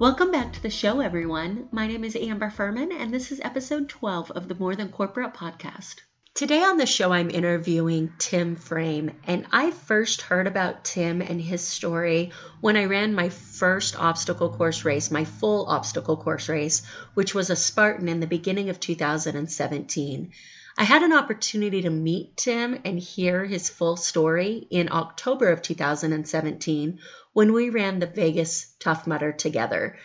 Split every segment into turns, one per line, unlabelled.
Welcome back to the show, everyone. My name is Amber Furman, and this is episode 12 of the More Than Corporate podcast. Today on the show, I'm interviewing Tim Frame, and I first heard about Tim and his story when I ran my first obstacle course race, my full obstacle course race, which was a Spartan in the beginning of 2017. I had an opportunity to meet Tim and hear his full story in October of 2017 when we ran the Vegas Tough Mudder together.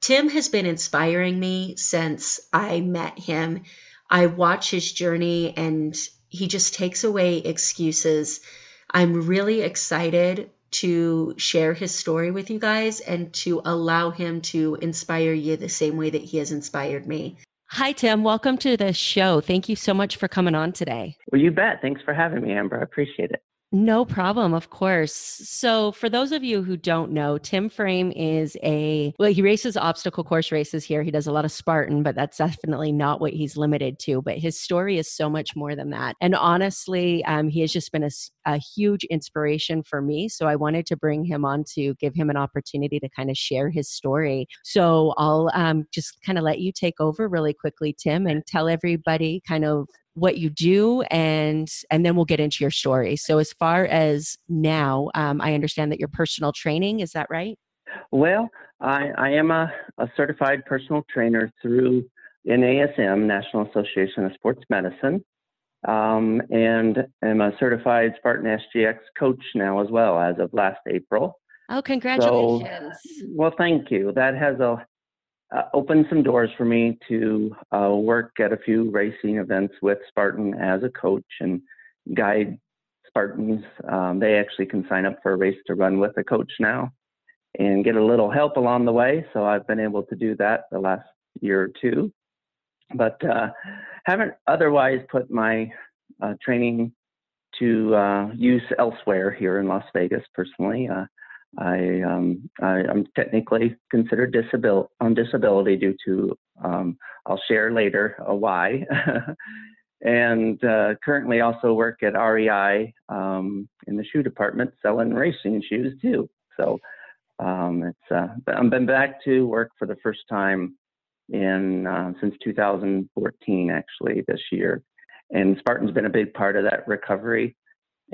Tim has been inspiring me since I met him. I watch his journey and he just takes away excuses. I'm really excited to share his story with you guys and to allow him to inspire you the same way that he has inspired me. Hi, Tim. Welcome to the show. Thank you so much for coming on today.
Well, you bet. Thanks for having me, Amber. I appreciate it.
No problem, of course. So, for those of you who don't know, Tim Frame is a well, he races obstacle course races here. He does a lot of Spartan, but that's definitely not what he's limited to. But his story is so much more than that. And honestly, um, he has just been a, a huge inspiration for me. So, I wanted to bring him on to give him an opportunity to kind of share his story. So, I'll um, just kind of let you take over really quickly, Tim, and tell everybody kind of what you do and and then we'll get into your story. So as far as now um, i understand that your personal training is that right?
Well i, I am a, a certified personal trainer through nasm national association of sports medicine um, and am a certified spartan sgx coach now as well as of last april.
Oh congratulations.
so, well thank you. That has a uh, opened some doors for me to uh, work at a few racing events with Spartan as a coach and guide Spartans. Um, they actually can sign up for a race to run with a coach now and get a little help along the way. So I've been able to do that the last year or two, but uh, haven't otherwise put my uh, training to uh, use elsewhere here in Las Vegas personally. I, um, I am technically considered disabil- on disability due to um, I'll share later a why. and uh, currently also work at REI um, in the shoe department selling racing shoes too. So um, it's uh, I've been back to work for the first time in uh, since 2014 actually this year, and Spartan's been a big part of that recovery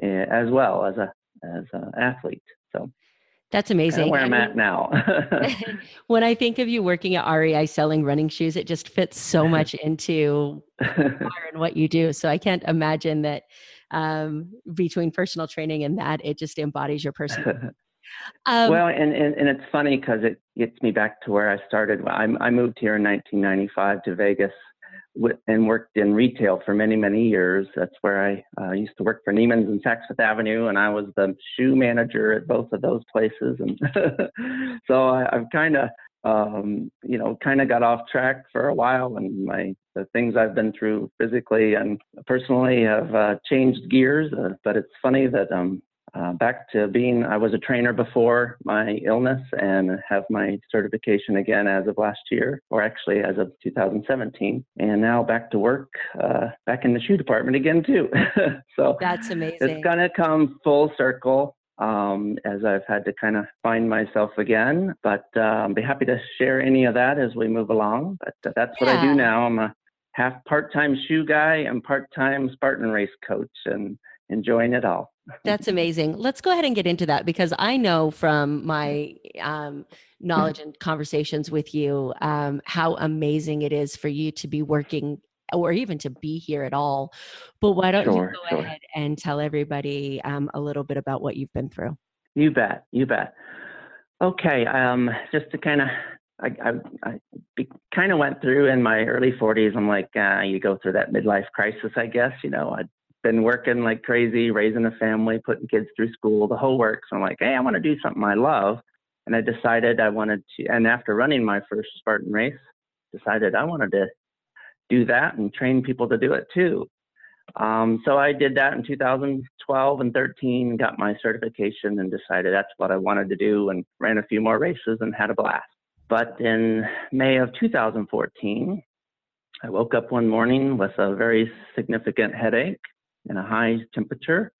eh, as well as a as an athlete. So
that's amazing.
where I'm at now.
when I think of you working at REI selling running shoes, it just fits so much into and what you do. So I can't imagine that um, between personal training and that, it just embodies your personal.
Um, well, and, and, and it's funny because it gets me back to where I started. I, I moved here in 1995 to Vegas and worked in retail for many, many years. That's where I uh, used to work for Neiman's and Saks Fifth Avenue, and I was the shoe manager at both of those places. And so I, I've kind of, um, you know, kind of got off track for a while, and my the things I've been through physically and personally have uh, changed gears. Uh, but it's funny that um, uh, back to being, I was a trainer before my illness and have my certification again as of last year, or actually as of 2017. And now back to work, uh, back in the shoe department again, too.
so that's amazing.
It's going to come full circle um, as I've had to kind of find myself again. But I'll be happy to share any of that as we move along. But uh, that's what. I do now. I'm a half part time shoe guy and part time Spartan race coach and enjoying it all.
That's amazing. Let's go ahead and get into that because I know from my um, knowledge and conversations with you um, how amazing it is for you to be working or even to be here at all. But why don't sure, you go sure. ahead and tell everybody um, a little bit about what you've been through?
You bet. You bet. Okay. Um, just to kind of I, I, I kind of went through in my early 40s. I'm like, uh, you go through that midlife crisis, I guess. You know, I been working like crazy, raising a family, putting kids through school, the whole works. So I'm like, hey, I want to do something I love. And I decided I wanted to, and after running my first Spartan race, decided I wanted to do that and train people to do it too. Um, so I did that in 2012 and 13, got my certification and decided that's what I wanted to do and ran a few more races and had a blast. But in May of 2014, I woke up one morning with a very significant headache and a high temperature,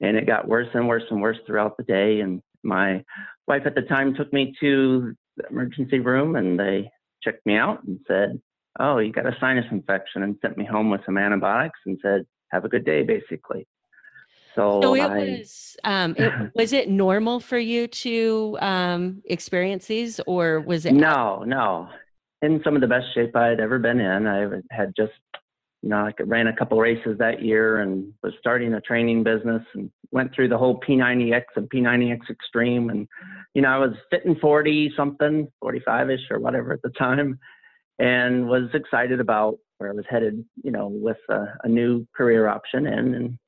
and it got worse and worse and worse throughout the day. And my wife at the time took me to the emergency room and they checked me out and said, oh, you got a sinus infection and sent me home with some antibiotics and said, have a good day, basically. So,
so it
I,
was um, it, was it normal for you to um, experience these, or was it?
No, no. In some of the best shape I had ever been in. I had just, you know, I ran a couple races that year and was starting a training business and went through the whole P90X and P90X Extreme. And, you know, I was fitting 40 something, 45 ish or whatever at the time and was excited about where I was headed, you know, with a, a new career option and, and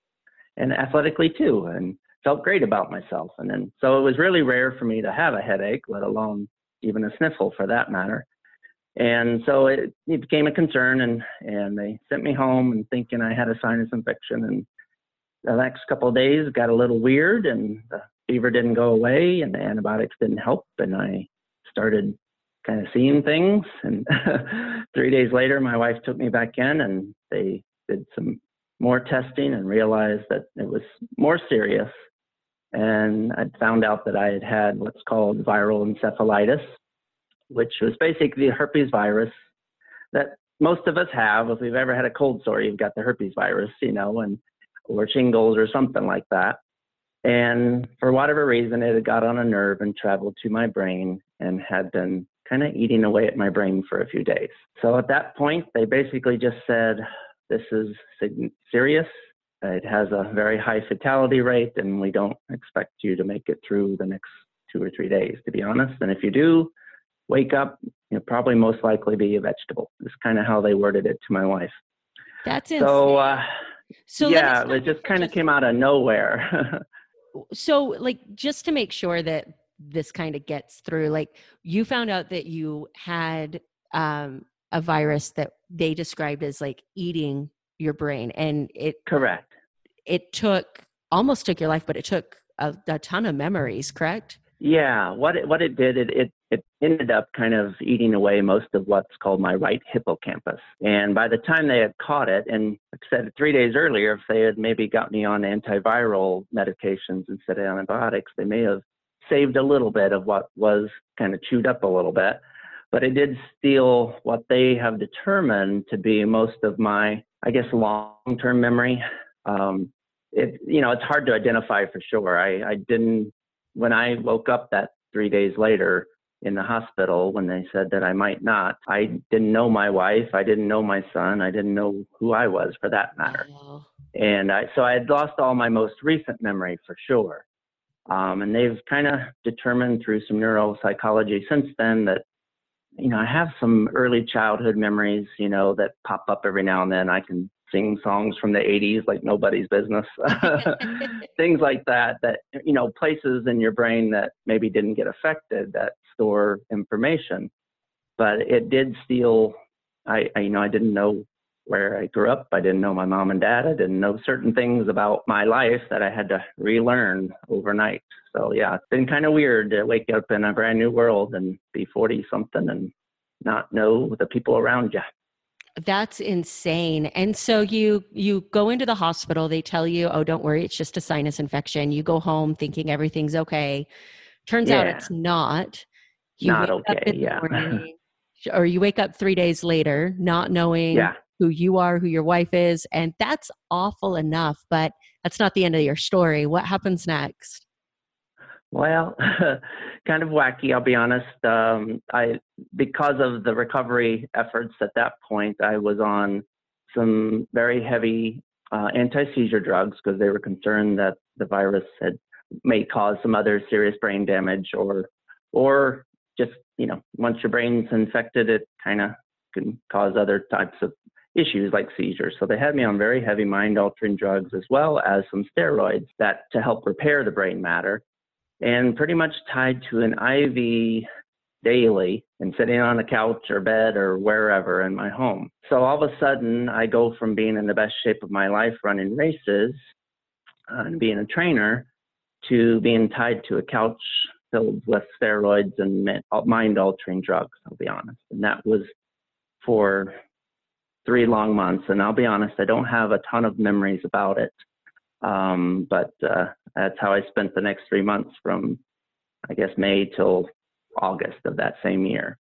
and athletically too, and felt great about myself. And then so it was really rare for me to have a headache, let alone even a sniffle for that matter. And so it, it became a concern, and and they sent me home and thinking I had a sinus infection. And the next couple of days got a little weird, and the fever didn't go away, and the antibiotics didn't help, and I started kind of seeing things. And three days later, my wife took me back in and they did some more testing and realized that it was more serious. And I found out that I had had what's called viral encephalitis, which was basically herpes virus that most of us have. If we've ever had a cold sore, you've got the herpes virus, you know, and or shingles or something like that. And for whatever reason, it had got on a nerve and traveled to my brain and had been kind of eating away at my brain for a few days. So at that point, they basically just said, This is serious. It has a very high fatality rate, and we don't expect you to make it through the next two or three days, to be honest. And if you do wake up, you'll probably most likely be a vegetable. It's kind of how they worded it to my wife.
That's insane.
So, uh, so yeah, it just kind of came out of nowhere.
so, like, just to make sure that this kind of gets through like you found out that you had um, a virus that they described as like eating your brain and it
correct
it took almost took your life but it took a, a ton of memories correct
yeah what it what it did it, it it ended up kind of eating away most of what's called my right hippocampus and by the time they had caught it and i said three days earlier if they had maybe got me on antiviral medications instead of antibiotics they may have saved a little bit of what was kind of chewed up a little bit, but it did steal what they have determined to be most of my, I guess, long-term memory. Um, it, you know, it's hard to identify for sure. I, I didn't, when I woke up that three days later in the hospital when they said that I might not, I didn't know my wife. I didn't know my son. I didn't know who I was for that matter. And I, so I had lost all my most recent memory for sure. Um, and they've kind of determined through some neuropsychology since then that, you know, I have some early childhood memories, you know, that pop up every now and then. I can sing songs from the 80s like nobody's business. Things like that, that, you know, places in your brain that maybe didn't get affected that store information. But it did steal, I, I you know, I didn't know where I grew up. I didn't know my mom and dad. I didn't know certain things about my life that I had to relearn overnight. So yeah, it's been kind of weird to wake up in a brand new world and be 40 something and not know the people around you.
That's insane. And so you you go into the hospital, they tell you, "Oh, don't worry, it's just a sinus infection." You go home thinking everything's okay. Turns yeah. out it's not.
You not okay, yeah. Morning,
or you wake up 3 days later not knowing
yeah
who you are, who your wife is, and that's awful enough, but that's not the end of your story. What happens next?
Well, kind of wacky, I'll be honest. Um, I because of the recovery efforts at that point, I was on some very heavy uh, anti-seizure drugs because they were concerned that the virus had may cause some other serious brain damage or or just you know once your brain's infected, it kind of can cause other types of issues like seizures. So they had me on very heavy mind altering drugs as well as some steroids that to help repair the brain matter and pretty much tied to an IV daily and sitting on a couch or bed or wherever in my home. So all of a sudden, I go from being in the best shape of my life running races uh, and being a trainer to being tied to a couch filled with steroids and mind altering drugs, I'll be honest. And that was for three long months. And I'll be honest, I don't have a ton of memories about it. Um, but uh, that's how I spent the next three months from, I guess, May till August of that same year.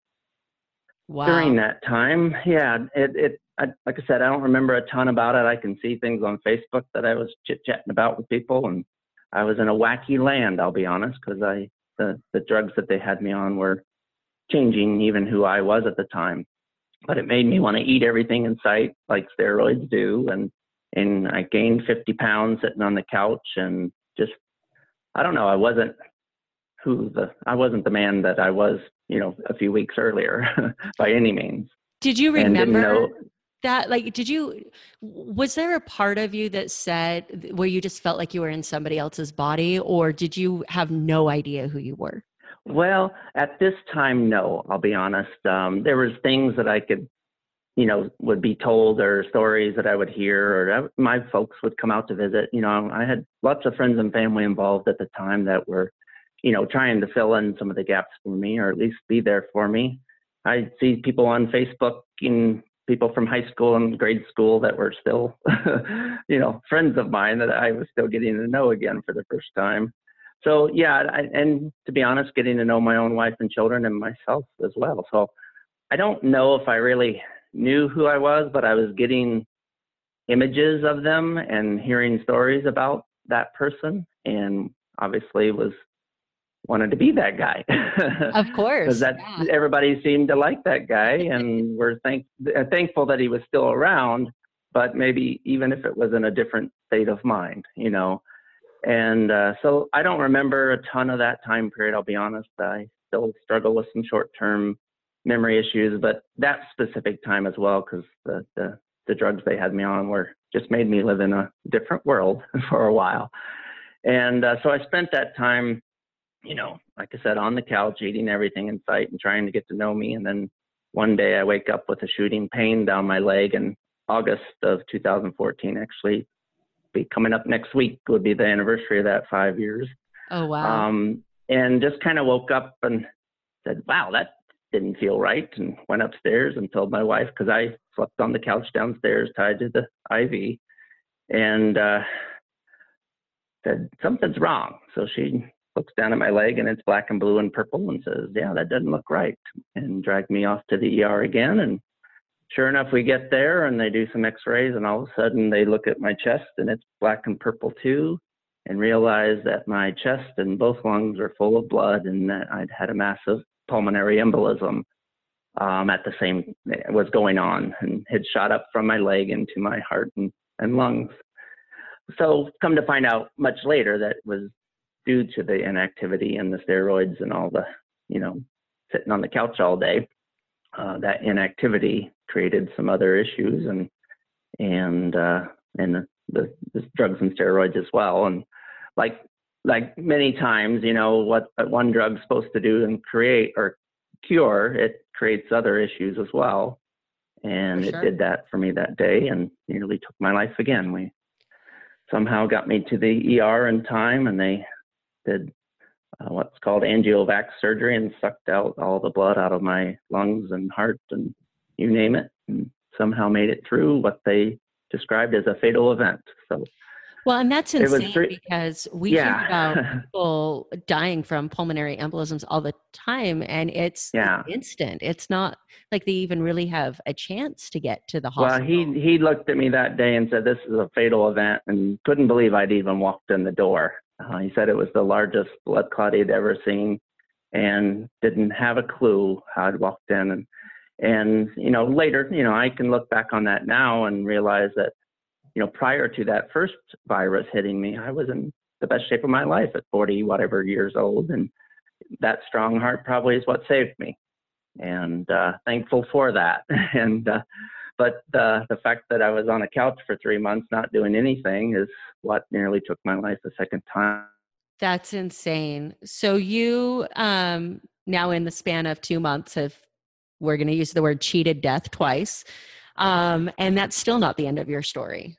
Wow.
During that time, yeah, it, it I, like I said, I don't remember a ton about it. I can see things on Facebook that I was chit chatting about with people, and I was in a wacky land. I'll be honest, because I the the drugs that they had me on were changing even who I was at the time. But it made me want to eat everything in sight, like steroids do, and and I gained 50 pounds sitting on the couch, and I don't know, I wasn't who the I wasn't the man that I was, you know, a few weeks earlier by any means.
Did you remember that? Like, did you? Was there a part of you that said where you just felt like you were in somebody else's body, or did you have no idea who you were?
Well, at this time, no. I'll be honest. Um, there was things that I could you know, would be told or stories that I would hear, or my folks would come out to visit. You know, I had lots of friends and family involved at the time that were you know, trying to fill in some of the gaps for me or at least be there for me. I see people on Facebook and people from high school and grade school that were still, you know, friends of mine that I was still getting to know again for the first time. So yeah, I, and to be honest, getting to know my own wife and children and myself as well. So I don't know if I really knew who I was, but I was getting images of them and hearing stories about that person and obviously was wanted to be that guy.
of course.
Because that yeah. everybody seemed to like that guy, and we're thank uh, thankful that he was still around. But maybe even if it was in a different state of mind, you know. And uh, so I don't remember a ton of that time period. I'll be honest. I still struggle with some short-term memory issues, but that specific time as well, because the, the the drugs they had me on were just made me live in a different world for a while. And uh, so I spent that time you know, like I said, on the couch, eating everything in sight and trying to get to know me. And then one day I wake up with a shooting pain down my leg in August of 2014, actually be coming up next week would be the anniversary of that five years.
Oh, wow.
Um, and just kind of woke up and said, wow, that didn't feel right. And went upstairs and told my wife, because I slept on the couch downstairs tied to the IV. And, uh, said something's wrong. So she looks down at my leg and it's black and blue and purple and says, Yeah, that doesn't look right. And dragged me off to the ER again. And sure enough, we get there and they do some x rays. And all of a sudden, they look at my chest and it's black and purple too. And realize that my chest and both lungs are full of blood and that I'd had a massive pulmonary embolism um, at the same was going on and had shot up from my leg into my heart and, and lungs. So come to find out much later that was due to the inactivity and the steroids and all the, you know, sitting on the couch all day. Uh, that inactivity created some other issues and and uh, and the, the, the drugs and steroids as well. And like like many times, you know, what one drug's supposed to do and create or cure, it creates other issues as well. And sure. it did that for me that day and nearly took my life again. We somehow got me to the ER in time and they did uh, what's called angiovac surgery and sucked out all the blood out of my lungs and heart and you name it, and somehow made it through what they described as a fatal event. So
well, and that's insane because we yeah. hear about people dying from pulmonary embolisms all the time, and it's yeah. instant. It's not like they even really have a chance to get to the hospital.
Well, he he looked at me that day and said, "This is a fatal event," and couldn't believe I'd even walked in the door. Uh, he said it was the largest blood clot he'd ever seen, and didn't have a clue how I'd walked in. And and you know later, you know, I can look back on that now and realize that you know, prior to that first virus hitting me, I was in the best shape of my life at 40 whatever years old, and that strong heart probably is what saved me, and uh, thankful for that. and uh, but uh, the fact that I was on a couch for three months not doing anything is what nearly took my life a second time.
That's insane. So you um now in the span of 2 months have we're going to use the word cheated death twice. Um and that's still not the end of your story.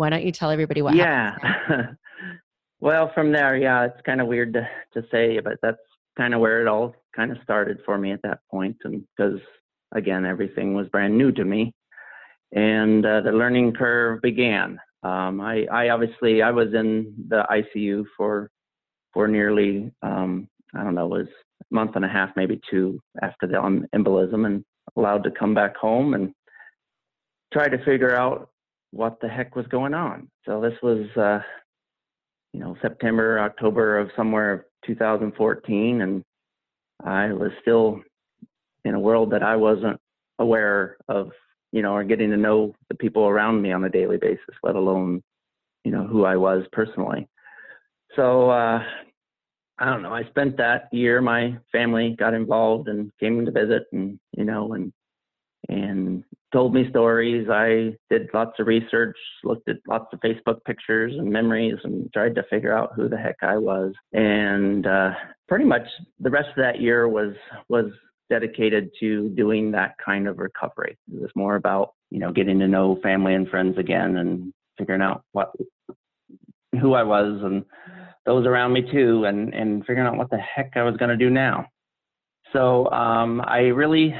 Why don't you tell everybody what
yeah. well, from there, yeah, it's kind of weird to to say, but that's kind of where it all kind of started for me at that point and because again everything was brand new to me. And uh, the learning curve began. Um, I, I obviously I was in the ICU for for nearly um, I don't know it was a month and a half maybe two after the embolism and allowed to come back home and try to figure out what the heck was going on. So this was uh, you know September October of somewhere 2014 and I was still in a world that I wasn't aware of you know, or getting to know the people around me on a daily basis, let alone, you know, who I was personally. So, uh, I don't know. I spent that year. My family got involved and came to visit, and you know, and and told me stories. I did lots of research, looked at lots of Facebook pictures and memories, and tried to figure out who the heck I was. And uh, pretty much the rest of that year was was dedicated to doing that kind of recovery. It was more about, you know, getting to know family and friends again and figuring out what who I was and those around me too and and figuring out what the heck I was going to do now. So um, I really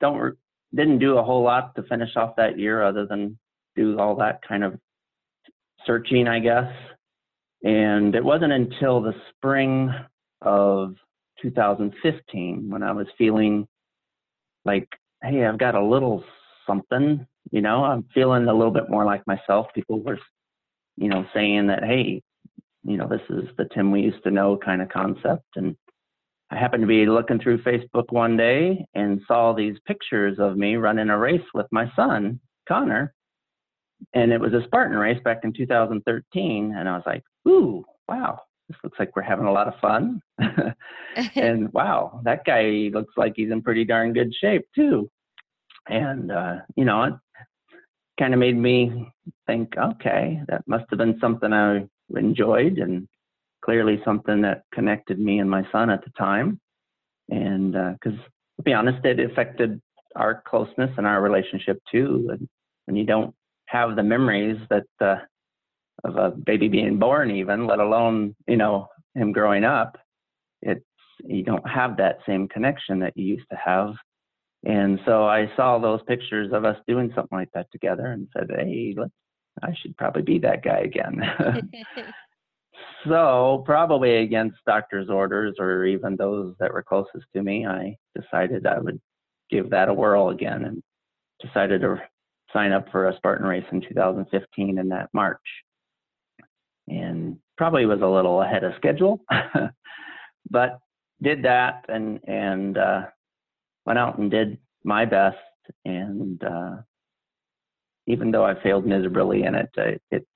don't didn't do a whole lot to finish off that year other than do all that kind of searching, I guess. And it wasn't until the spring of 2015 when I was feeling like, hey, I've got a little something, you know, I'm feeling a little bit more like myself. People were, you know, saying that, hey, you know, this is the Tim we used to know kind of concept. And I happened to be looking through Facebook one day and saw these pictures of me running a race with my son, Connor. And it was a Spartan race back in 2013. And I was like, ooh, wow, this looks like we're having a lot of fun. and wow, that guy looks like he's in pretty darn good shape too. And, uh, you know, it kind of made me think, okay, that must have been something I enjoyed and clearly something that connected me and my son at the time. And because uh, to be honest, it affected our closeness and our relationship too. And when you don't have the memories that, uh, of a baby being born even let alone you know him growing up it's you don't have that same connection that you used to have and so i saw those pictures of us doing something like that together and said hey let's i should probably be that guy again so probably against doctor's orders or even those that were closest to me i decided i would give that a whirl again and decided to sign up for a spartan race in 2015 in that march and probably was a little ahead of schedule, but did that and and uh, went out and did my best. And uh, even though I failed miserably in it, it, it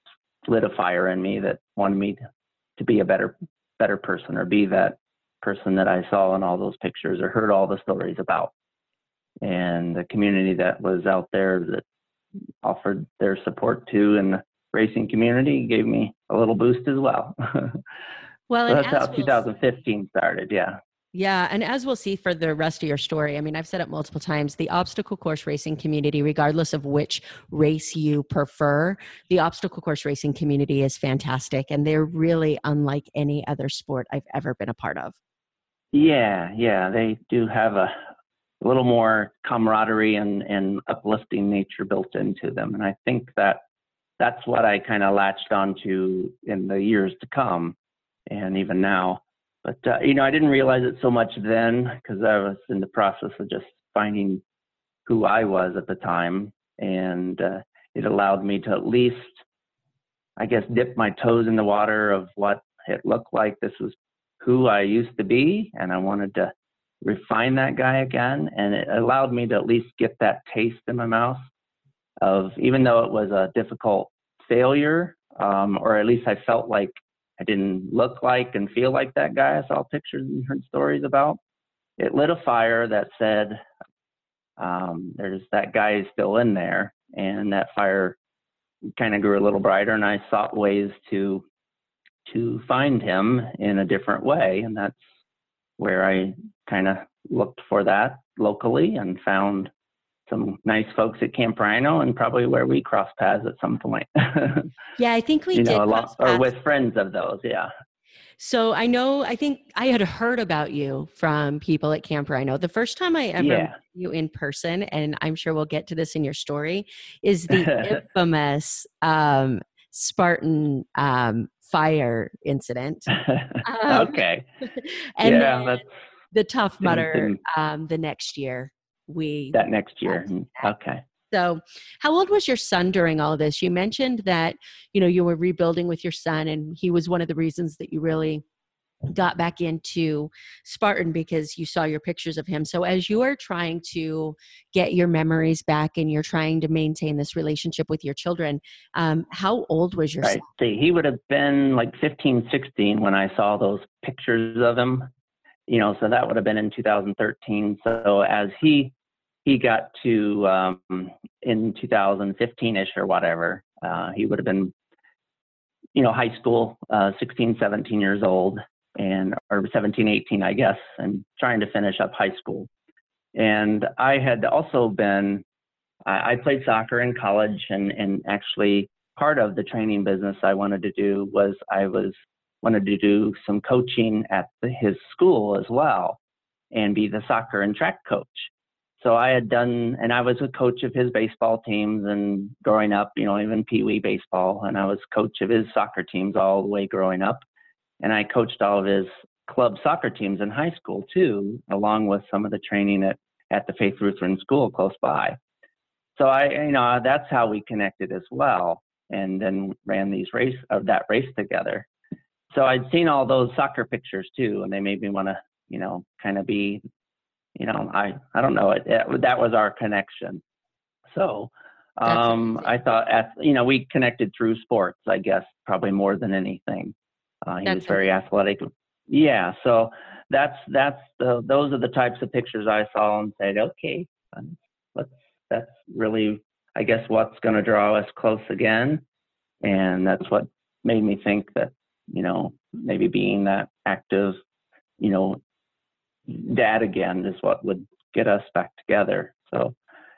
lit a fire in me that wanted me to, to be a better better person or be that person that I saw in all those pictures or heard all the stories about. And the community that was out there that offered their support to and the racing community gave me a little boost as well.
Well,
so that's how 2015 started. Yeah.
Yeah, and as we'll see for the rest of your story, I mean, I've said it multiple times the obstacle course racing community, regardless of which race you prefer, the obstacle course racing community is fantastic and they're really unlike any other sport I've ever been a part of.
Yeah, yeah, they do have a, little more camaraderie and, and uplifting nature built into them. And I think that that's what I kind of latched onto in the years to come, and even now. But uh, you know, I didn't realize it so much then because I was in the process of just finding who I was at the time, and uh, it allowed me to at least, I guess, dip my toes in the water of what it looked like. This was who I used to be, and I wanted to refine that guy again, and it allowed me to at least get that taste in my mouth of even though it was a difficult failure, um, or at least I felt like I didn't look like and feel like that guy I saw pictures and heard stories about. It lit a fire that said, um, "There's that guy still in there," and that fire kind of grew a little brighter. And I sought ways to to find him in a different way. And that's where I kind of looked for that locally and found some nice folks at Camp Rhino and probably where we crossed paths at some point.
yeah, I think we
you
did.
Know, lot, or with friends of those, yeah.
So I know, I think I had heard about you from people at Camp Rhino. The first time I ever yeah. met you in person, and I'm sure we'll get to this in your story, is the infamous um, Spartan um, fire incident.
Um, okay.
and yeah, the Tough Mudder um, the next year. We
that next year. Mm, okay.
So, how old was your son during all of this? You mentioned that you know you were rebuilding with your son, and he was one of the reasons that you really got back into Spartan because you saw your pictures of him. So, as you are trying to get your memories back and you're trying to maintain this relationship with your children, um, how old was your right.
son? He would have been like 15, 16 when I saw those pictures of him. You know, so that would have been in 2013. So, as he he got to um, in 2015ish or whatever. Uh, he would have been, you know, high school, uh, 16, 17 years old, and or 17, 18, I guess, and trying to finish up high school. And I had also been, I, I played soccer in college, and and actually part of the training business I wanted to do was I was wanted to do some coaching at the, his school as well, and be the soccer and track coach so I had done, and I was a coach of his baseball teams and growing up, you know, even Pee Wee baseball, and I was coach of his soccer teams all the way growing up. And I coached all of his club soccer teams in high school too, along with some of the training at, at the Faith Lutheran School close by. So I, you know, that's how we connected as well, and then ran these race of that race together. So I'd seen all those soccer pictures too, and they made me want to, you know, kind of be you know, I I don't know. It, it that was our connection. So um, I thought, at, you know, we connected through sports, I guess, probably more than anything. Uh, he that's was very athletic. Yeah, so that's that's the those are the types of pictures I saw and said, okay, um, let's that's really I guess what's going to draw us close again, and that's what made me think that you know maybe being that active, you know, dad again is what would get us back together. So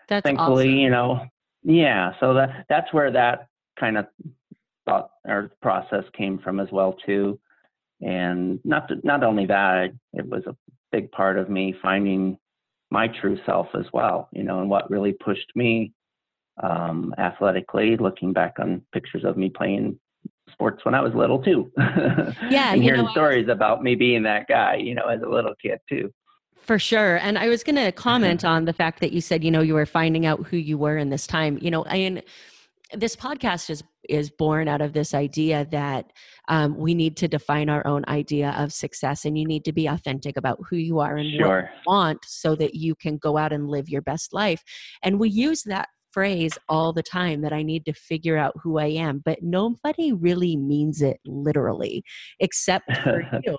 that's
thankfully,
awesome.
you know, yeah. So that that's where that kind of thought or process came from as well too. And not to, not only that, it was a big part of me finding my true self as well. You know, and what really pushed me um, athletically. Looking back on pictures of me playing sports when I was little too.
Yeah,
and hearing
know,
stories about me being that guy, you know, as a little kid too.
For sure. And I was going to comment on the fact that you said, you know, you were finding out who you were in this time. You know, and this podcast is is born out of this idea that um, we need to define our own idea of success, and you need to be authentic about who you are and
sure.
what you want, so that you can go out and live your best life. And we use that phrase all the time that I need to figure out who I am, but nobody really means it literally, except for you.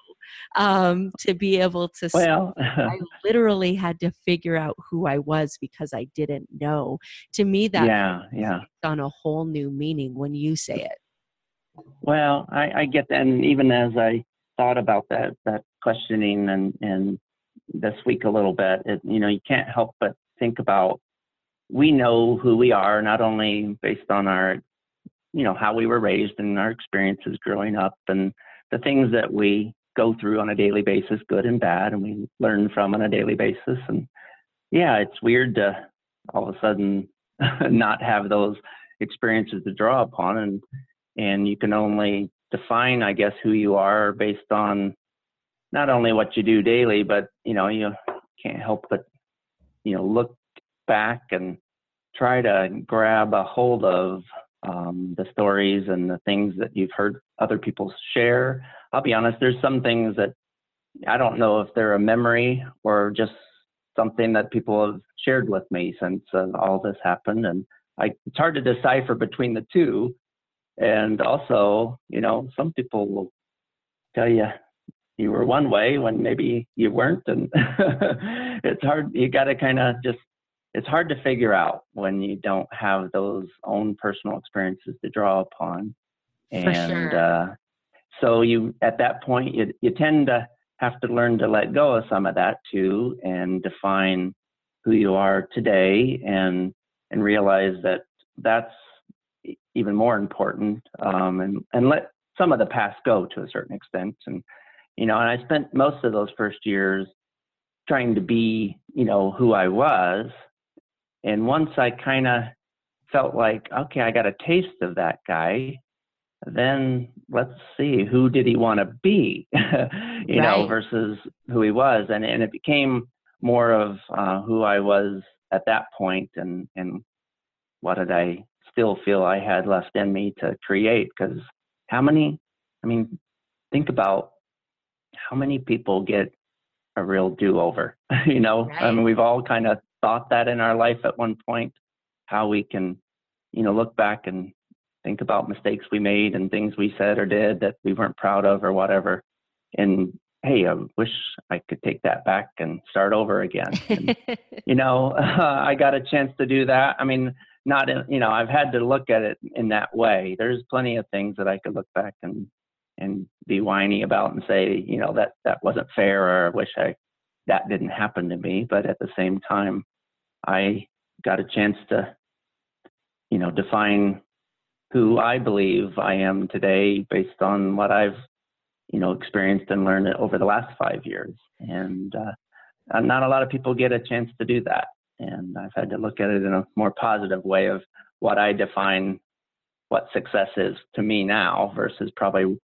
Um, to be able to
well,
I literally had to figure out who I was because I didn't know. To me, that
yeah, yeah,
on a whole new meaning when you say it.
Well, I, I get that, and even as I thought about that that questioning and and this week a little bit, it, you know, you can't help but think about we know who we are not only based on our you know how we were raised and our experiences growing up and the things that we go through on a daily basis good and bad and we learn from on a daily basis. And yeah it's weird to all of a sudden not have those experiences to draw upon and and you can only define i guess who you are based on not only what you do daily but you know you can't help but you know look back and try to grab a hold of um, the stories and the things that you've heard other people share. I'll be honest, there's some things that I don't know if they're a memory or just something that people have shared with me since uh, all this happened. And I, it's hard to decipher between the two. And also, you know, some people will tell you you were one way when maybe you weren't. And it's hard. You got to kind of just it's hard to figure out when you don't have those own personal experiences to draw upon.
And
sure. uh, so you at that point you you tend to have to learn to let go of some of that too and define who you are today and and realize that that's even more important um, and and let some of the past go to a certain extent and you know and I spent most of those first years trying to be you know who I was and once I kind of felt like okay I got a taste of that guy then let's see who did he want to be you right. know versus who he was and and it became more of uh, who I was at that point and and what did I still feel I had left in me to create because how many I mean think about how many people get a real do-over you know right. I mean we've all kind of thought that in our life at one point how we can you know look back and think about mistakes we made and things we said or did that we weren't proud of or whatever. And hey, I wish I could take that back and start over again. And, you know, uh, I got a chance to do that. I mean, not in, you know, I've had to look at it in that way. There's plenty of things that I could look back and and be whiny about and say, you know, that that wasn't fair or I wish I that didn't happen to me. But at the same time, I got a chance to, you know, define who I believe I am today based on what I've, you know, experienced and learned over the last five years. And uh, not a lot of people get a chance to do that. And I've had to look at it in a more positive way of what I define what success is to me now versus probably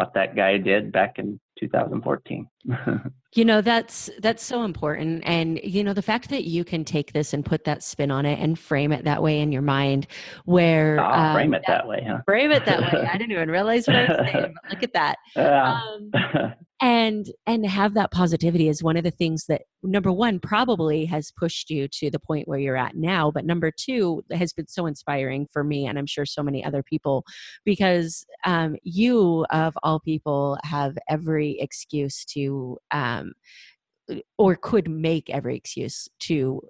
what that guy did back in 2014.
you know that's that's so important. And you know the fact that you can take this and put that spin on it and frame it that way in your mind where
oh, um, frame it that, that, way huh?
frame it that way. I didn't even realize what i was saying look at that. Um, and and have that positivity is one of the things that number one probably has pushed you to the point where you're at now but number two has been so inspiring for me and i'm sure so many other people because um, you of all people have every excuse to um, or could make every excuse to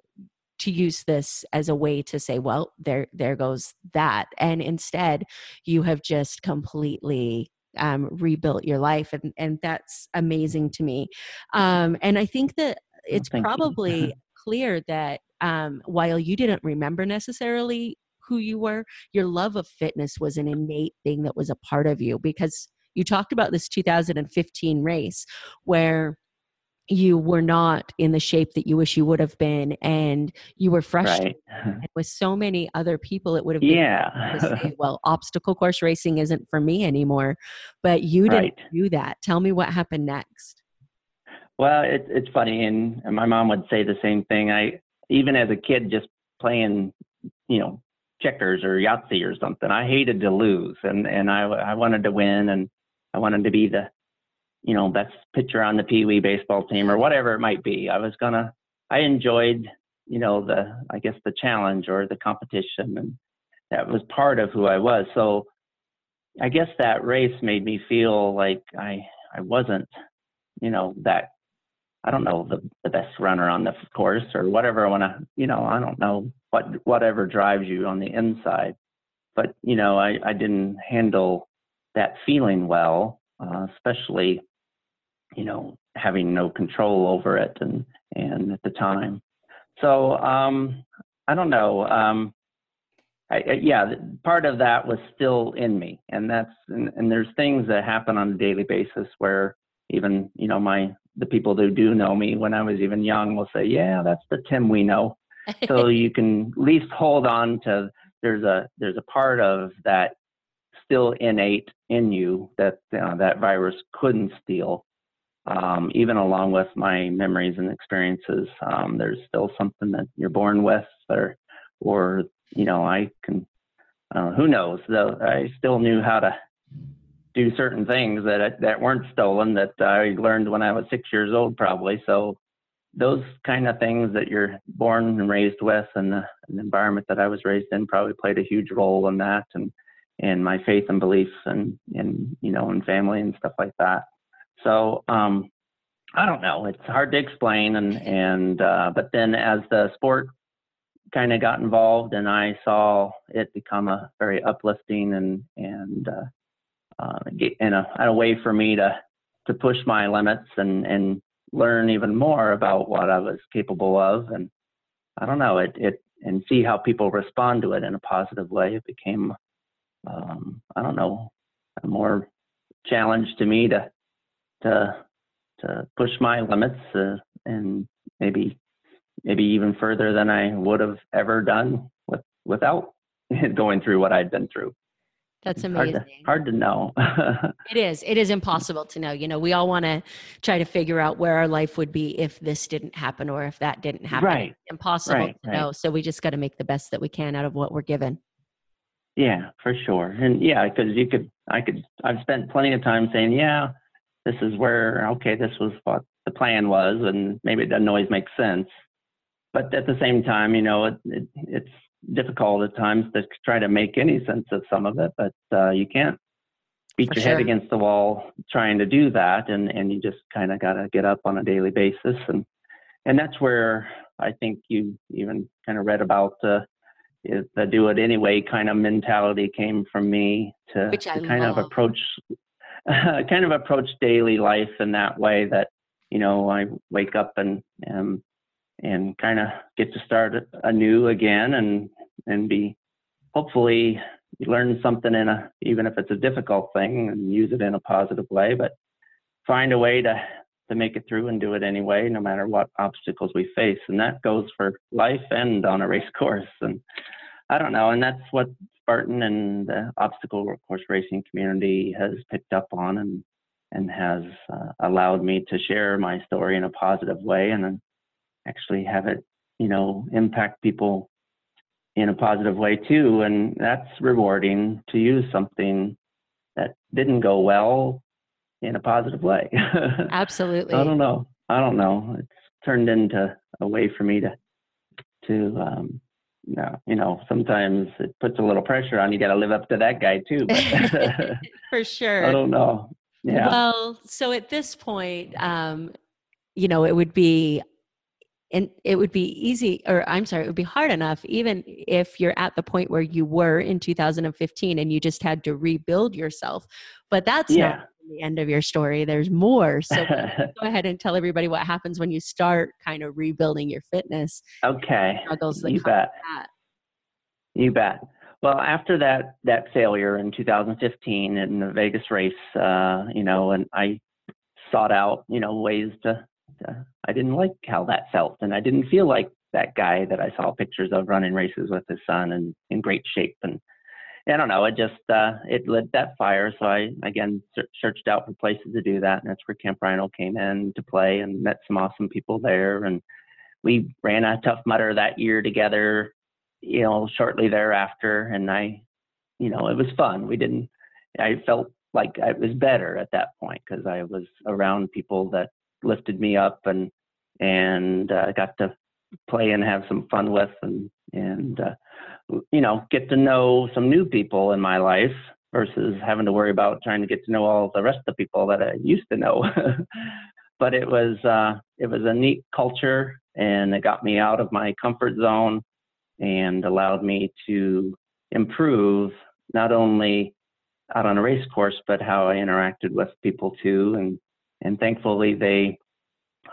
to use this as a way to say well there there goes that. And instead you have just completely um, rebuilt your life and and that's amazing to me. Um, and i think that it's probably clear that um, while you didn't remember necessarily who you were your love of fitness was an innate thing that was a part of you because you talked about this 2015 race where you were not in the shape that you wish you would have been and you were frustrated right. with so many other people it would have been
yeah.
say, well obstacle course racing isn't for me anymore. But you didn't right. do that. Tell me what happened next.
Well it, it's funny and, and my mom would say the same thing. I even as a kid just playing you know checkers or yahtzee or something i hated to lose and and i i wanted to win and i wanted to be the you know, best pitcher on the Pee Wee baseball team or whatever it might be. I was gonna, I enjoyed, you know, the, I guess the challenge or the competition, and that was part of who I was. So, I guess that race made me feel like I, I wasn't, you know, that, I don't know, the the best runner on the course or whatever I want to, you know, I don't know what whatever drives you on the inside, but you know, I I didn't handle that feeling well, uh, especially you know, having no control over it and, and at the time. So, um, I don't know. Um, I, I, yeah, part of that was still in me, and that's and, and there's things that happen on a daily basis where even you know my the people who do know me when I was even young will say, yeah, that's the Tim we know. so you can at least hold on to there's a there's a part of that still innate in you that uh, that virus couldn't steal um, even along with my memories and experiences, um, there's still something that you're born with, or, or you know, I can, uh, who knows? Though I still knew how to do certain things that that weren't stolen that I learned when I was six years old, probably. So those kind of things that you're born and raised with, and the, and the environment that I was raised in, probably played a huge role in that, and and my faith and beliefs, and and you know, and family and stuff like that. So um, I don't know. It's hard to explain, and and uh, but then as the sport kind of got involved, and I saw it become a very uplifting and and uh, uh, in a, a way for me to to push my limits and and learn even more about what I was capable of and I don't know it it and see how people respond to it in a positive way. It became um, I don't know a more challenge to me to to to push my limits uh, and maybe maybe even further than I would have ever done with without going through what I'd been through.
That's amazing.
Hard to, hard to know.
it is. It is impossible to know. You know, we all want to try to figure out where our life would be if this didn't happen or if that didn't happen.
Right.
impossible
right,
to
right.
know. So we just got to make the best that we can out of what we're given.
Yeah, for sure. And yeah, because you could, I could, I've spent plenty of time saying, yeah, this is where, okay, this was what the plan was, and maybe it doesn't always make sense. But at the same time, you know, it, it it's difficult at times to try to make any sense of some of it, but uh, you can't beat
For
your
sure.
head against the wall trying to do that, and and you just kind of got to get up on a daily basis, and and that's where I think you even kind of read about the the do it anyway kind of mentality came from me to, to kind
love.
of approach kind of approach daily life in that way that you know I wake up and um, and kind of get to start anew again and and be hopefully learn something in a even if it's a difficult thing and use it in a positive way but find a way to to make it through and do it anyway no matter what obstacles we face. And that goes for life and on a race course. And i don't know and that's what spartan and the obstacle course racing community has picked up on and and has uh, allowed me to share my story in a positive way and then actually have it you know impact people in a positive way too and that's rewarding to use something that didn't go well in a positive way
Absolutely.
i don't know i don't know it's turned into a way for me to to um no, you know, sometimes it puts a little pressure on you. Got to live up to that guy too. But
For sure.
I don't know. Yeah.
Well, so at this point, um, you know, it would be and it would be easy or I'm sorry, it would be hard enough even if you're at the point where you were in 2015 and you just had to rebuild yourself. But that's
Yeah.
not the end of your story. There's more. So go ahead and tell everybody what happens when you start kind of rebuilding your fitness
okay.
struggles that
You bet.
that.
You bet. Well, after that that failure in 2015 in the Vegas race, uh, you know, and I sought out, you know, ways to, to. I didn't like how that felt, and I didn't feel like that guy that I saw pictures of running races with his son and in great shape. And I don't know, it just uh, it lit that fire. So I again searched out for places to do that, and that's where Camp Rhino came in to play, and met some awesome people there, and we ran a Tough Mudder that year together you know, shortly thereafter, and I, you know, it was fun. We didn't. I felt like I was better at that point because I was around people that lifted me up and and uh, got to play and have some fun with and and uh, you know get to know some new people in my life versus having to worry about trying to get to know all the rest of the people that I used to know. but it was uh, it was a neat culture and it got me out of my comfort zone and allowed me to improve not only out on a race course, but how I interacted with people too. And and thankfully they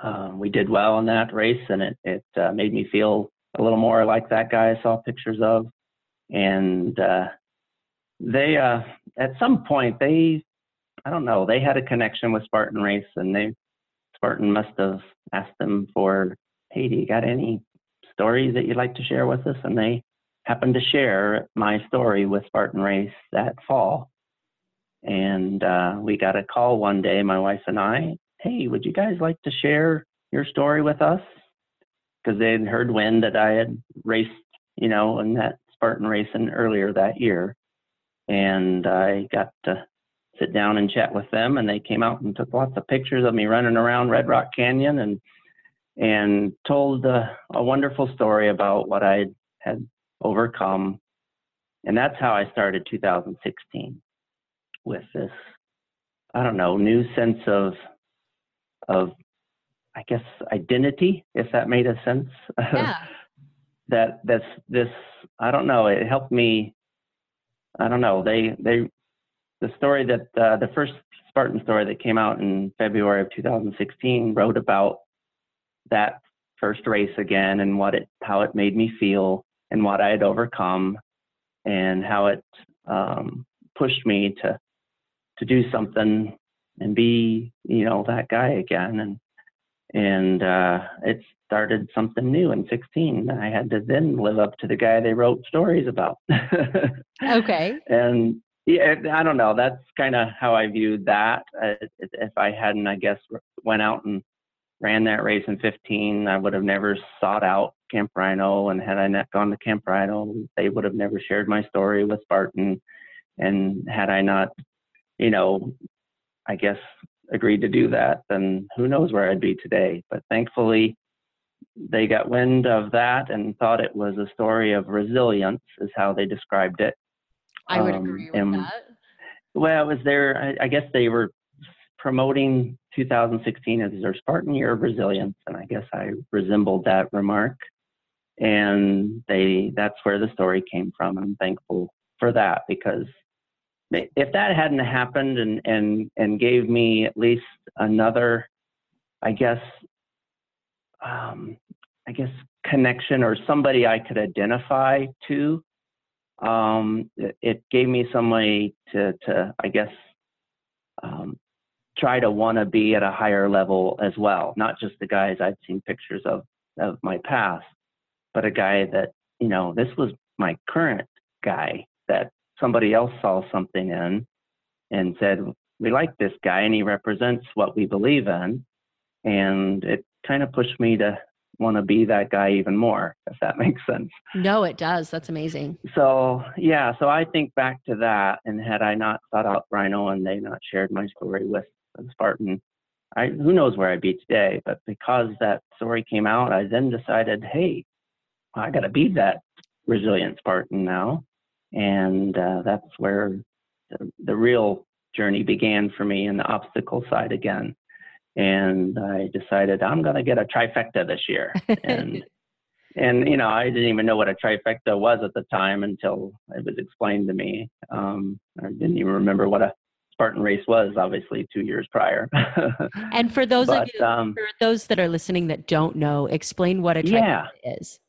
uh, we did well in that race, and it it uh, made me feel a little more like that guy I saw pictures of. And uh, they uh, at some point they I don't know they had a connection with Spartan Race, and they Spartan must have asked them for hey, do you got any stories that you'd like to share with us? And they happened to share my story with Spartan Race that fall. And uh, we got a call one day, my wife and I, hey, would you guys like to share your story with us? Because they had heard wind that I had raced, you know, in that Spartan racing earlier that year. And I got to sit down and chat with them, and they came out and took lots of pictures of me running around Red Rock Canyon and and told uh, a wonderful story about what I had overcome. And that's how I started 2016 with this, I don't know, new sense of, of, I guess, identity, if that made a sense.
Yeah.
that that's this, I don't know, it helped me. I don't know. They, they, the story that uh, the first Spartan story that came out in February of 2016 wrote about that first race again and what it how it made me feel and what I had overcome and how it um, pushed me to to do something and be you know that guy again and and uh, it started something new in 16 i had to then live up to the guy they wrote stories about.
Okay.
And yeah i don't know that's kind of how i viewed that. Uh, if i hadn't i guess went out and ran that race in 15 i would have never sought out camp rhino. And had i not gone to camp rhino they would have never shared my story with spartan. And had i not you know i guess agreed to do that, then who knows where I'd be today. But thankfully, they got wind of that and thought it was a story of resilience, is how they described it.
I would um, agree with and, that.
Well, it was their, I, I guess they were promoting 2016 as their Spartan year of resilience, and I guess I resembled that remark. And they, that's where the story came from. I'm thankful for that because if that hadn't happened and and and gave me at least another i guess um i guess connection or somebody i could identify to um it, gave me some way to to i guess um try to want to be at a higher level as well. Not just the guys i'd seen pictures of of my past but a guy that you know this was my current guy that somebody else saw something in and said, we like this guy and he represents what we believe in. And it kind of pushed me to want to be that guy even more, if that makes sense.
No, it does. That's amazing.
So, yeah, so I think back to that. And had I not thought out Rhino and they not shared my story with Spartan, I, who knows where I'd be today. But because that story came out, I then decided, hey, I got to be that resilient Spartan now and uh, that's where the, the, real journey began for me in the obstacle side again. And I decided I'm going to get a trifecta this year. And and you know I didn't even know what a trifecta was at the time until it was explained to me. Um, I didn't even remember what a Spartan race was, obviously two years prior.
and for those but, of you, um, for those that are listening that don't know, explain what a trifecta yeah. is.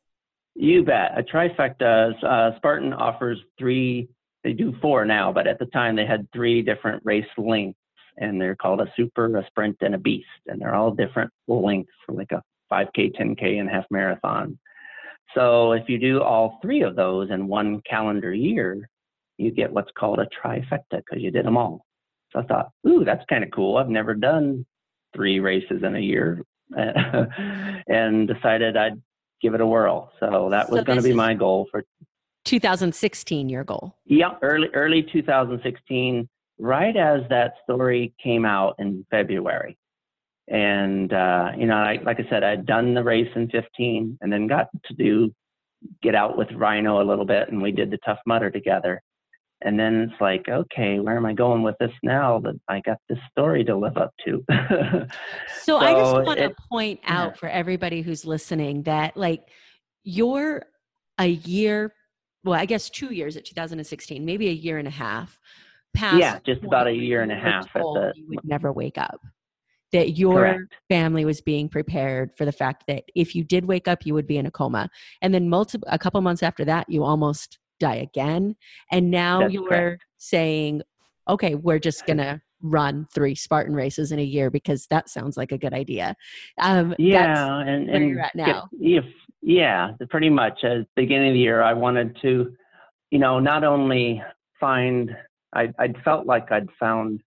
You bet. A trifecta, uh, Spartan offers three, they do four now, but at the time they had three different race lengths, and they're called a super, a sprint, and a beast. And they're all different lengths, for like a 5K, 10K, and half marathon. So if you do all three of those in one calendar year, you get what's called a trifecta because you did them all. So I thought, ooh, that's kind of cool. I've never done three races in a year and decided I'd give it a whirl. So that so was going to be my goal for
2016. Your goal?
Yeah, early early 2016, right as that story came out in February. And uh, you know, I, like I said, I'd done the race in 15, and then got to do get out with Rhino a little bit, and we did the Tough Mudder together. And then it's like, okay, where am I going with this now that I got this story to live up to?
so, so, I just want to point out yeah. for everybody who's listening that, like, you're a year, well, I guess two years at 2016, maybe a year and a half past.
Yeah, just about a year and a half. At the,
you would never wake up. That your Correct. family was being prepared for the fact that if you did wake up, you would be in a coma. And then multiple, a couple months after that, you almost die again. And now That's you're correct. saying, okay, we're just going to run three Spartan races in a year because that sounds like a good idea.
Um, yeah, and, and you're at now. If, yeah, pretty much. At the beginning of the year, I wanted to, you know, not only find, I, I'd felt like I'd found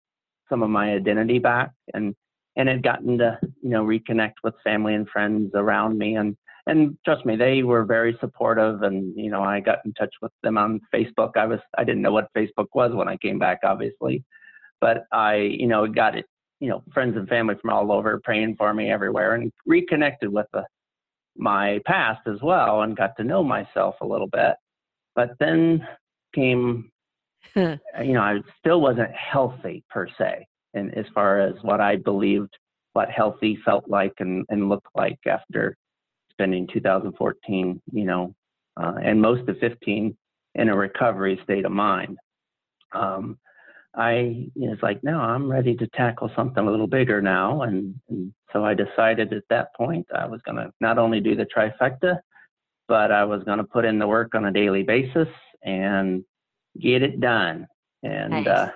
some of my identity back and and had gotten to, you know, reconnect with family and friends around me and and trust me, they were very supportive. And you know, I got in touch with them on Facebook. I was I didn't know what Facebook was when I came back, obviously, but I you know got it. You know, friends and family from all over praying for me everywhere, and reconnected with the, my past as well, and got to know myself a little bit. But then came, you know, I still wasn't healthy per se, and as far as what I believed what healthy felt like and, and looked like after spending 2014, you know, uh, and most of 15 in a recovery state of mind. Um, I was like, no, I'm ready to tackle something a little bigger now. And, and so I decided at that point I was going to not only do the trifecta, but I was going to put in the work on a daily basis and get it done. And nice. uh,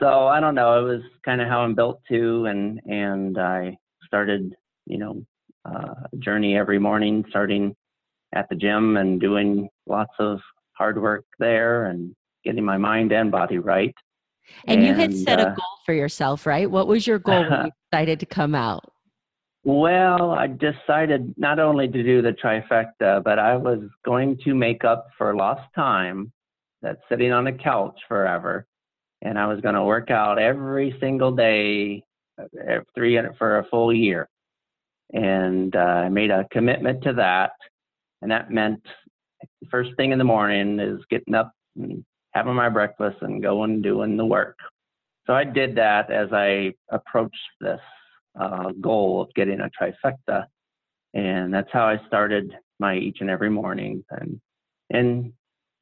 so I don't know, it was kind of how I'm built to, and and I started, you know, uh, journey every morning, starting at the gym and doing lots of hard work there and getting my mind and body right.
And, and you had set uh, a goal for yourself, right? What was your goal when you decided to come out?
Well, I decided not only to do the trifecta, but I was going to make up for lost time that's sitting on a couch forever. And I was going to work out every single day uh, three for a full year. And uh, I made a commitment to that. And that meant first thing in the morning is getting up and having my breakfast and going doing the work. So I did that as I approached this uh, goal of getting a trifecta, and that's how I started my each and every morning. And and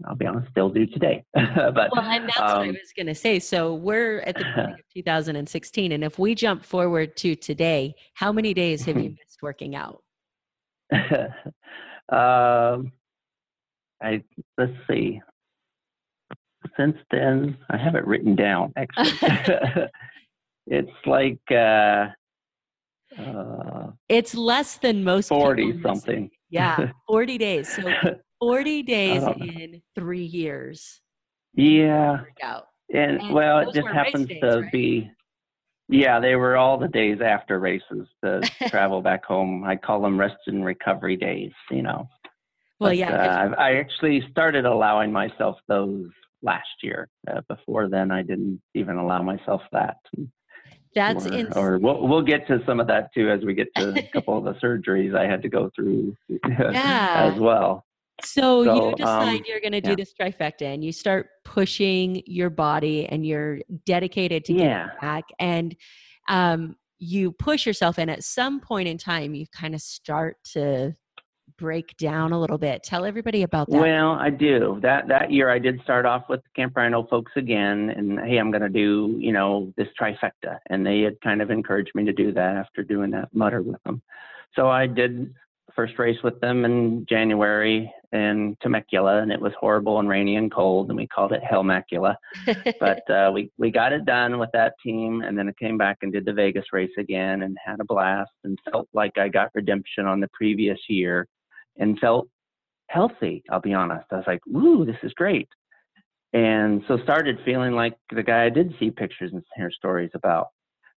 I'll be honest, still do today. but
well, and that's um, what I um, was going to say. So we're at the beginning of 2016, and if we jump forward to today, how many days have you missed working out?
um, I let's see. Since then, I have it written down. Actually, it's like uh,
uh, it's less than most
40 something.
Yeah, 40 days. So 40 days in three years.
Yeah. And, and, well, it just happens days, to right? be, yeah, they were all the days after races to travel back home. I call them rest and recovery days, you know.
Well, but, yeah.
Uh, I actually started allowing myself those last year. Uh, before then, I didn't even allow myself that.
That's
or,
insane.
or we'll we'll get to some of that too as we get to a couple of the surgeries I had to go through yeah. as well.
So, so you decide um, you're going to do yeah. this trifecta and you start pushing your body and you're dedicated to yeah. getting back and um, you push yourself and at some point in time you kind of start to break down a little bit. Tell everybody about that.
Well, I do. That that year I did start off with the Camp Rhino folks again and hey, I'm going to do, you know, this trifecta and they had kind of encouraged me to do that after doing that Mudder with them. So I did first race with them in January in Temecula, and it was horrible and rainy and cold, and we called it Hellmacula. but uh, we we got it done with that team, and then I came back and did the Vegas race again, and had a blast, and felt like I got redemption on the previous year, and felt healthy. I'll be honest. I was like, "Ooh, this is great," and so started feeling like the guy I did see pictures and hear stories about.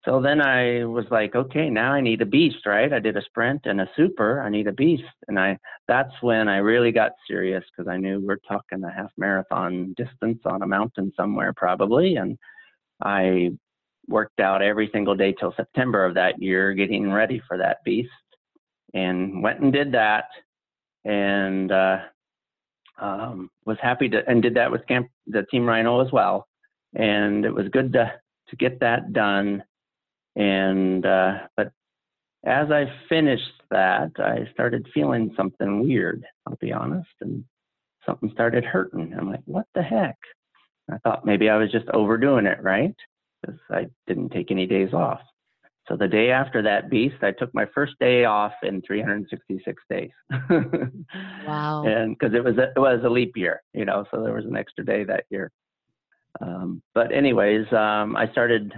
So then I was like, okay, now I need a beast, right? I did a sprint and a super. I need a beast, and I that's when I really got serious because I knew we're talking a half marathon distance on a mountain somewhere probably, and I worked out every single day till September of that year, getting ready for that beast, and went and did that, and uh, um, was happy to and did that with camp the team Rhino as well, and it was good to to get that done and uh, but as I finished that, I started feeling something weird. I'll be honest, and something started hurting. I'm like, what the heck? I thought maybe I was just overdoing it, right? Because I didn't take any days off. So the day after that beast, I took my first day off in 366 days.
wow!
And because it was a, it was a leap year, you know, so there was an extra day that year. Um, but anyways, um, I started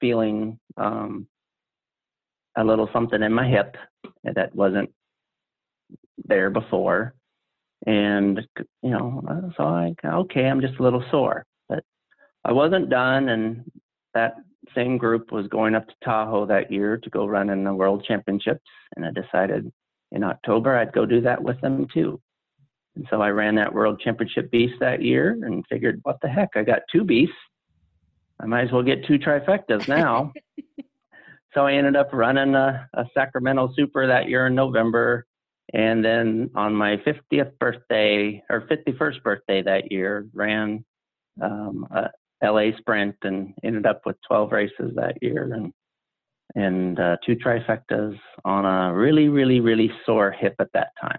feeling um, a little something in my hip that wasn't there before. And, you know, so I, okay, I'm just a little sore. But I wasn't done. And that same group was going up to Tahoe that year to go run in the World Championships. And I decided in October I'd go do that with them too. And so I ran that World Championship beast that year and figured, what the heck, I got two beasts. I might as well get two trifectas now. so I ended up running a, a, Sacramento Super that year in November. And then on my 50th birthday or 51st birthday that year, ran um, a LA Sprint and ended up with 12 races that year and and uh, two trifectas on a really, really, really sore hip at that time.